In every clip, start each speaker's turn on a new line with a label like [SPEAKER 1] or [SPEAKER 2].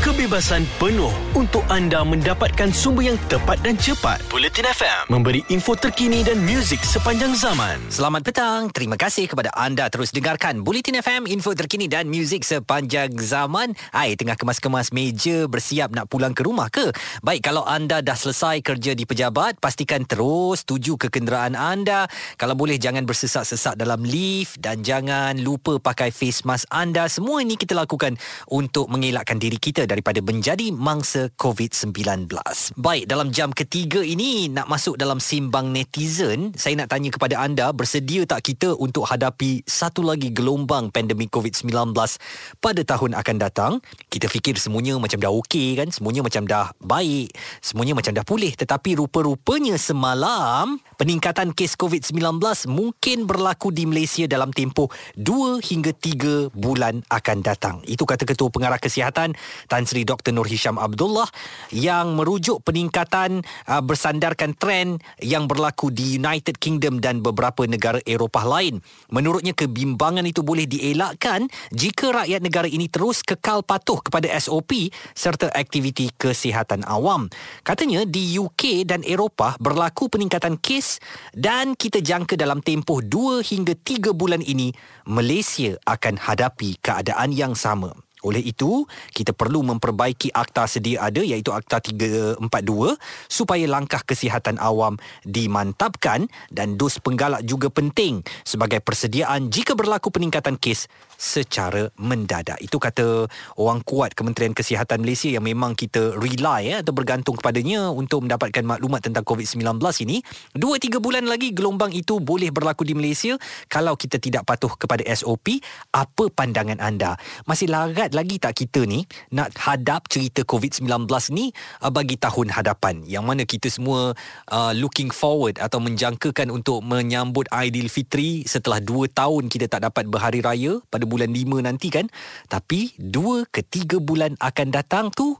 [SPEAKER 1] kebebasan penuh untuk anda mendapatkan sumber yang tepat dan cepat. Bulletin FM memberi info terkini dan muzik sepanjang zaman.
[SPEAKER 2] Selamat petang. Terima kasih kepada anda terus dengarkan Bulletin FM, info terkini dan muzik sepanjang zaman. Hai, tengah kemas-kemas meja bersiap nak pulang ke rumah ke? Baik, kalau anda dah selesai kerja di pejabat, pastikan terus tuju ke kenderaan anda. Kalau boleh jangan bersesak-sesak dalam lift dan jangan lupa pakai face mask anda. Semua ini kita lakukan untuk mengelakkan diri kita daripada menjadi mangsa COVID-19. Baik, dalam jam ketiga ini nak masuk dalam simbang netizen, saya nak tanya kepada anda, bersedia tak kita untuk hadapi satu lagi gelombang pandemik COVID-19 pada tahun akan datang? Kita fikir semuanya macam dah okey kan, semuanya macam dah baik, semuanya macam dah pulih. Tetapi rupa-rupanya semalam, peningkatan kes COVID-19 mungkin berlaku di Malaysia dalam tempoh 2 hingga 3 bulan akan datang. Itu kata Ketua Pengarah Kesihatan Tan Sri Dr. Nur Hisham Abdullah yang merujuk peningkatan uh, bersandarkan trend yang berlaku di United Kingdom dan beberapa negara Eropah lain. Menurutnya kebimbangan itu boleh dielakkan jika rakyat negara ini terus kekal patuh kepada SOP serta aktiviti kesihatan awam. Katanya di UK dan Eropah berlaku peningkatan kes dan kita jangka dalam tempoh 2 hingga 3 bulan ini Malaysia akan hadapi keadaan yang sama. Oleh itu, kita perlu memperbaiki akta sedia ada iaitu Akta 342 supaya langkah kesihatan awam dimantapkan dan dos penggalak juga penting sebagai persediaan jika berlaku peningkatan kes secara mendadak. Itu kata orang kuat Kementerian Kesihatan Malaysia yang memang kita rely ya, atau bergantung kepadanya untuk mendapatkan maklumat tentang COVID-19 ini. Dua tiga bulan lagi gelombang itu boleh berlaku di Malaysia kalau kita tidak patuh kepada SOP. Apa pandangan anda? Masih larat lagi tak kita ni nak hadap cerita COVID-19 ni uh, bagi tahun hadapan? Yang mana kita semua uh, looking forward atau menjangkakan untuk menyambut Aidilfitri setelah 2 tahun kita tak dapat berhari raya pada bulan 5 nanti kan? Tapi 2 ke 3 bulan akan datang tu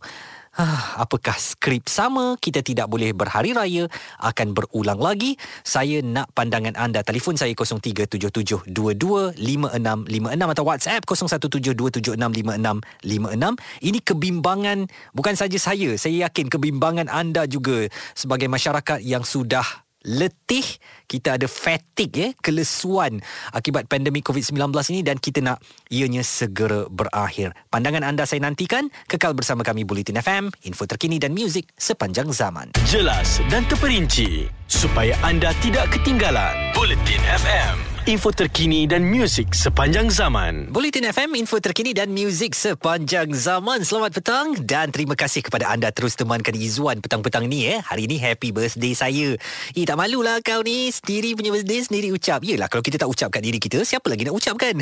[SPEAKER 2] apakah skrip sama kita tidak boleh berhari raya akan berulang lagi. Saya nak pandangan anda telefon saya 0377225656 atau WhatsApp 0172765656 ini kebimbangan bukan saja saya saya yakin kebimbangan anda juga sebagai masyarakat yang sudah letih, kita ada fatigue eh, kelesuan akibat pandemik COVID-19 ini dan kita nak ianya segera berakhir. Pandangan anda saya nantikan, kekal bersama kami Bulletin FM, info terkini dan muzik sepanjang zaman.
[SPEAKER 1] Jelas dan terperinci supaya anda tidak ketinggalan. Bulletin FM info terkini dan muzik sepanjang zaman.
[SPEAKER 2] Bulletin FM, info terkini dan muzik sepanjang zaman. Selamat petang dan terima kasih kepada anda terus temankan Izzuan petang-petang ni eh. Hari ni happy birthday saya. Eh tak malulah kau ni sendiri punya birthday sendiri ucap. Yelah kalau kita tak ucap kat diri kita, siapa lagi nak ucapkan?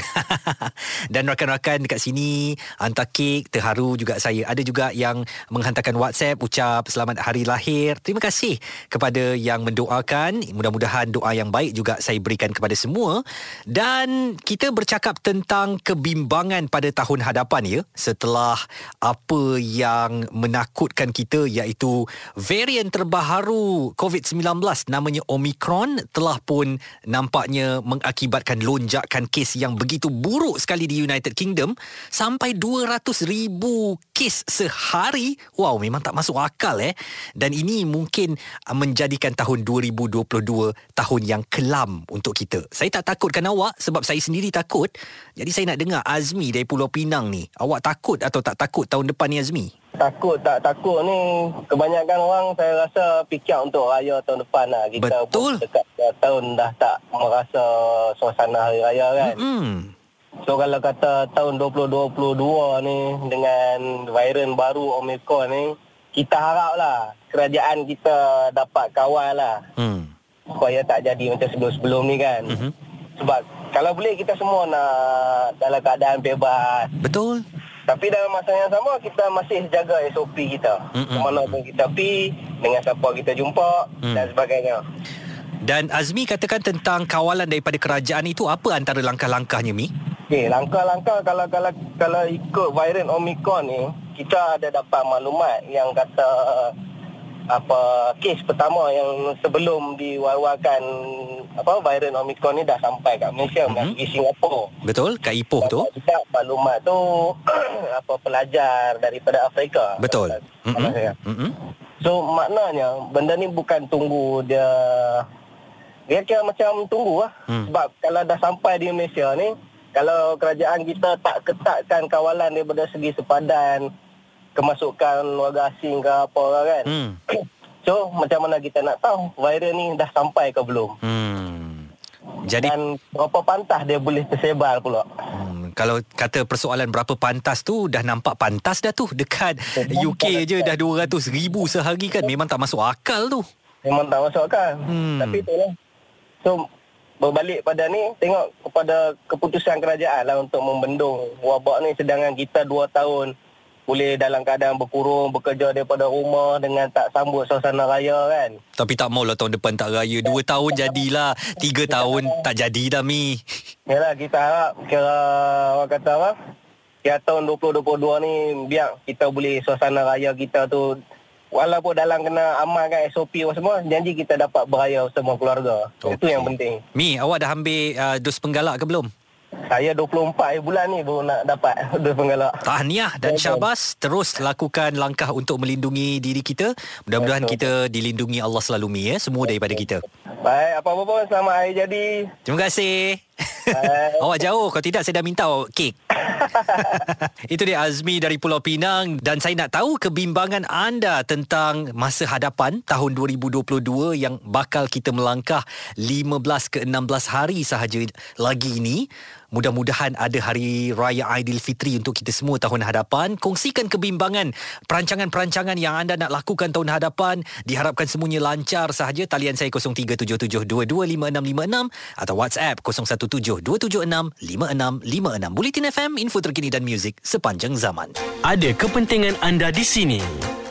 [SPEAKER 2] dan rakan-rakan dekat sini hantar kek, terharu juga saya. Ada juga yang menghantarkan WhatsApp ucap selamat hari lahir. Terima kasih kepada yang mendoakan. Mudah-mudahan doa yang baik juga saya berikan kepada semua semua. Dan kita bercakap tentang kebimbangan pada tahun hadapan ya. Setelah apa yang menakutkan kita iaitu varian terbaru COVID-19 namanya Omicron telah pun nampaknya mengakibatkan lonjakan kes yang begitu buruk sekali di United Kingdom. Sampai 200 ribu kes sehari. Wow memang tak masuk akal eh. Dan ini mungkin menjadikan tahun 2022 tahun yang kelam untuk kita. Saya tak takutkan awak sebab saya sendiri takut. Jadi saya nak dengar Azmi dari Pulau Pinang ni. Awak takut atau tak takut tahun depan ni Azmi?
[SPEAKER 3] Takut tak takut ni kebanyakan orang saya rasa fikir untuk raya tahun depan lah. Kita
[SPEAKER 2] Betul.
[SPEAKER 3] dekat tahun dah tak merasa suasana hari raya kan.
[SPEAKER 2] Hmm.
[SPEAKER 3] So kalau kata tahun 2022 ni dengan varian baru Omicron ni kita harap lah kerajaan kita dapat kawal lah.
[SPEAKER 2] Hmm.
[SPEAKER 3] Supaya tak jadi macam sebelum-sebelum ni kan.
[SPEAKER 2] Mhm.
[SPEAKER 3] Sebab kalau boleh kita semua nak dalam keadaan bebas.
[SPEAKER 2] Betul.
[SPEAKER 3] Tapi dalam masa yang sama kita masih jaga SOP kita.
[SPEAKER 2] Mm-mm.
[SPEAKER 3] Kemana pun kita pergi, dengan siapa kita jumpa
[SPEAKER 2] Mm.
[SPEAKER 3] dan sebagainya.
[SPEAKER 2] Dan Azmi katakan tentang kawalan daripada kerajaan itu apa antara langkah-langkahnya Mi?
[SPEAKER 3] Okey, langkah-langkah kalau kalau kalau ikut varian Omicron ni, kita ada dapat maklumat yang kata apa kes pertama yang sebelum diwar-warkan apa varian Omicron ni dah sampai kat Malaysia mm-hmm. di Singapura.
[SPEAKER 2] Betul, kat Ipoh tu.
[SPEAKER 3] Tidak maklumat tu apa pelajar daripada Afrika.
[SPEAKER 2] Betul.
[SPEAKER 3] Mm-hmm. Mm-hmm. So maknanya benda ni bukan tunggu dia dia kira macam tunggu lah. Mm. Sebab kalau dah sampai di Malaysia ni kalau kerajaan kita tak ketatkan kawalan daripada segi sepadan kemasukan warga asing ke apa kan. Hmm. So macam mana kita nak tahu virus ni dah sampai ke belum? Hmm. Jadi dan berapa pantas dia boleh tersebar pula? Hmm.
[SPEAKER 2] Kalau kata persoalan berapa pantas tu dah nampak pantas dah tu dekat UK je dah 200 ribu sehari kan memang tak masuk akal tu.
[SPEAKER 3] Memang tak masuk akal. Hmm. Tapi itulah. So berbalik pada ni tengok kepada keputusan kerajaan lah untuk membendung wabak ni sedangkan kita 2 tahun boleh dalam keadaan berkurung bekerja daripada rumah dengan tak sambut suasana raya kan.
[SPEAKER 2] Tapi tak maulah tahun depan tak raya. Dua tahun jadilah. Tiga tahun tak jadi dah Mi.
[SPEAKER 3] Yalah kita harap kira orang kata apa. Kira tahun 2022 ni biar kita boleh suasana raya kita tu Walaupun dalam kena amalkan SOP semua Janji kita dapat beraya semua keluarga okay. Itu yang penting
[SPEAKER 2] Mi, awak dah ambil uh, dos penggalak ke belum?
[SPEAKER 3] Saya 24 bulan ni baru nak dapat dos penggalak.
[SPEAKER 2] Tahniah dan syabas terus lakukan langkah untuk melindungi diri kita. Mudah-mudahan Betul. kita dilindungi Allah selalu mi ya, semua daripada kita.
[SPEAKER 3] Baik, apa-apa pun selamat hari jadi.
[SPEAKER 2] Terima kasih. Awak jauh Kalau tidak saya dah minta kek Itu dia Azmi dari Pulau Pinang Dan saya nak tahu Kebimbangan anda Tentang masa hadapan Tahun 2022 Yang bakal kita melangkah 15 ke 16 hari sahaja Lagi ini Mudah-mudahan ada hari raya Aidilfitri untuk kita semua tahun hadapan. Kongsikan kebimbangan perancangan-perancangan yang anda nak lakukan tahun hadapan. Diharapkan semuanya lancar sahaja. Talian saya 0377225656 atau WhatsApp 0172765656. Bulletin FM, info terkini dan muzik sepanjang zaman.
[SPEAKER 1] Ada kepentingan anda di sini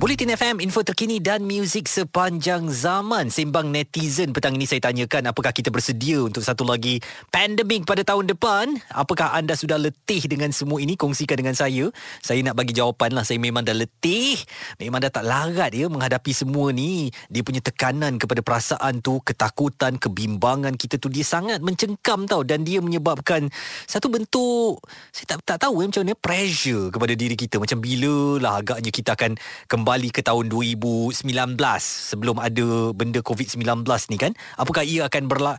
[SPEAKER 2] Bulletin FM, info terkini dan muzik sepanjang zaman. Sembang netizen petang ini saya tanyakan apakah kita bersedia untuk satu lagi pandemik pada tahun depan? Apakah anda sudah letih dengan semua ini? Kongsikan dengan saya. Saya nak bagi jawapan lah. Saya memang dah letih. Memang dah tak larat ya menghadapi semua ni. Dia punya tekanan kepada perasaan tu, ketakutan, kebimbangan kita tu dia sangat mencengkam tau. Dan dia menyebabkan satu bentuk, saya tak, tak tahu ya, macam mana, pressure kepada diri kita. Macam bila lah agaknya kita akan kembali kembali ke tahun 2019 sebelum ada benda COVID-19 ni kan? Apakah ia akan berla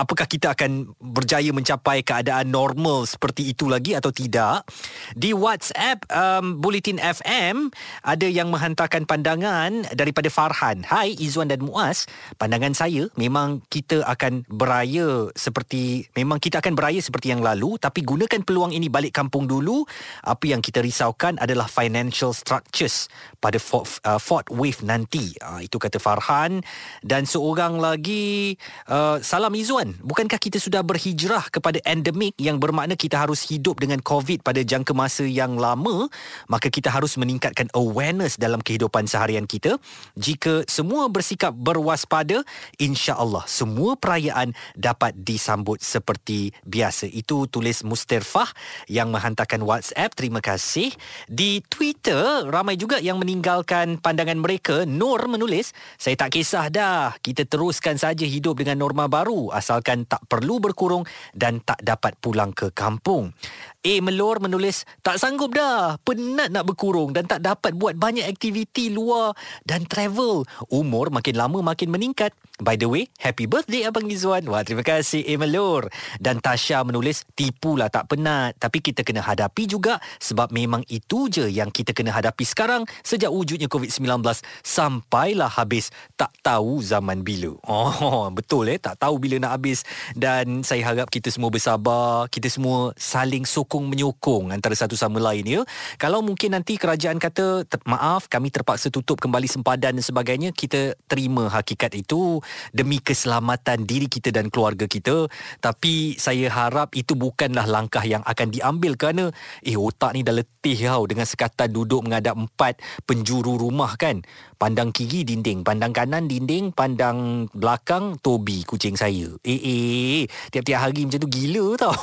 [SPEAKER 2] apakah kita akan berjaya mencapai keadaan normal seperti itu lagi atau tidak? Di WhatsApp um, Bulletin FM ada yang menghantarkan pandangan daripada Farhan. Hai Izwan dan Muaz. Pandangan saya memang kita akan beraya seperti memang kita akan beraya seperti yang lalu tapi gunakan peluang ini balik kampung dulu. Apa yang kita risaukan adalah financial structures pada fourth, uh, fourth wave nanti. Uh, itu kata Farhan. Dan seorang lagi uh, salam Izwan bukankah kita sudah berhijrah kepada endemik yang bermakna kita harus hidup dengan COVID pada jangka masa yang lama, maka kita harus meningkatkan awareness dalam kehidupan seharian kita. Jika semua bersikap berwaspada, insya-Allah semua perayaan dapat disambut seperti biasa. Itu tulis Mustirfah yang menghantarkan WhatsApp. Terima kasih. Di Twitter ramai juga yang meninggalkan pandangan mereka. Nur menulis, "Saya tak kisah dah. Kita teruskan saja hidup dengan norma baru asal asalkan tak perlu berkurung dan tak dapat pulang ke kampung. A. Melor menulis, tak sanggup dah, penat nak berkurung dan tak dapat buat banyak aktiviti luar dan travel. Umur makin lama makin meningkat. By the way, happy birthday Abang Izzuan. Wah, terima kasih A. Melor. Dan Tasha menulis, tipulah tak penat. Tapi kita kena hadapi juga sebab memang itu je yang kita kena hadapi sekarang sejak wujudnya COVID-19 sampailah habis tak tahu zaman bila. Oh, betul eh, tak tahu bila nak habis. Dan saya harap kita semua bersabar, kita semua saling sokong menyokong antara satu sama lain ya. Kalau mungkin nanti kerajaan kata maaf kami terpaksa tutup kembali sempadan dan sebagainya, kita terima hakikat itu demi keselamatan diri kita dan keluarga kita. Tapi saya harap itu bukanlah langkah yang akan diambil kerana eh otak ni dah letih tau dengan sekatan duduk menghadap empat penjuru rumah kan. Pandang kiri dinding, pandang kanan dinding, pandang belakang Tobi kucing saya. Eh eh, tiap-tiap hari macam tu gila tau.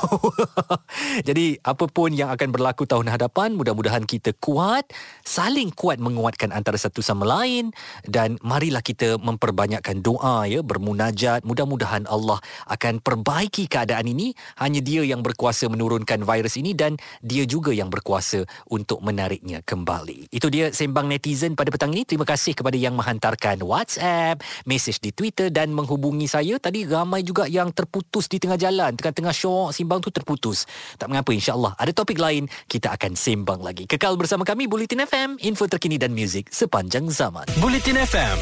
[SPEAKER 2] Jadi apa pun yang akan berlaku tahun hadapan, mudah-mudahan kita kuat, saling kuat menguatkan antara satu sama lain dan marilah kita memperbanyakkan doa ya, bermunajat. Mudah-mudahan Allah akan perbaiki keadaan ini. Hanya dia yang berkuasa menurunkan virus ini dan dia juga yang berkuasa untuk menariknya kembali. Itu dia sembang netizen pada petang ini. Terima kasih kepada yang menghantarkan WhatsApp, mesej di Twitter dan menghubungi saya. Tadi ramai juga yang terputus di tengah jalan. Tengah-tengah show simbang tu terputus. Tak mengapa insyaAllah. Ada topik lain, kita akan sembang lagi. Kekal bersama kami, Bulletin FM, info terkini dan muzik sepanjang zaman.
[SPEAKER 1] Bulletin FM,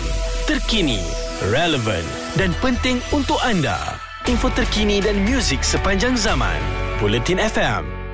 [SPEAKER 1] terkini, relevant dan penting untuk anda. Info terkini dan muzik sepanjang zaman. Bulletin FM.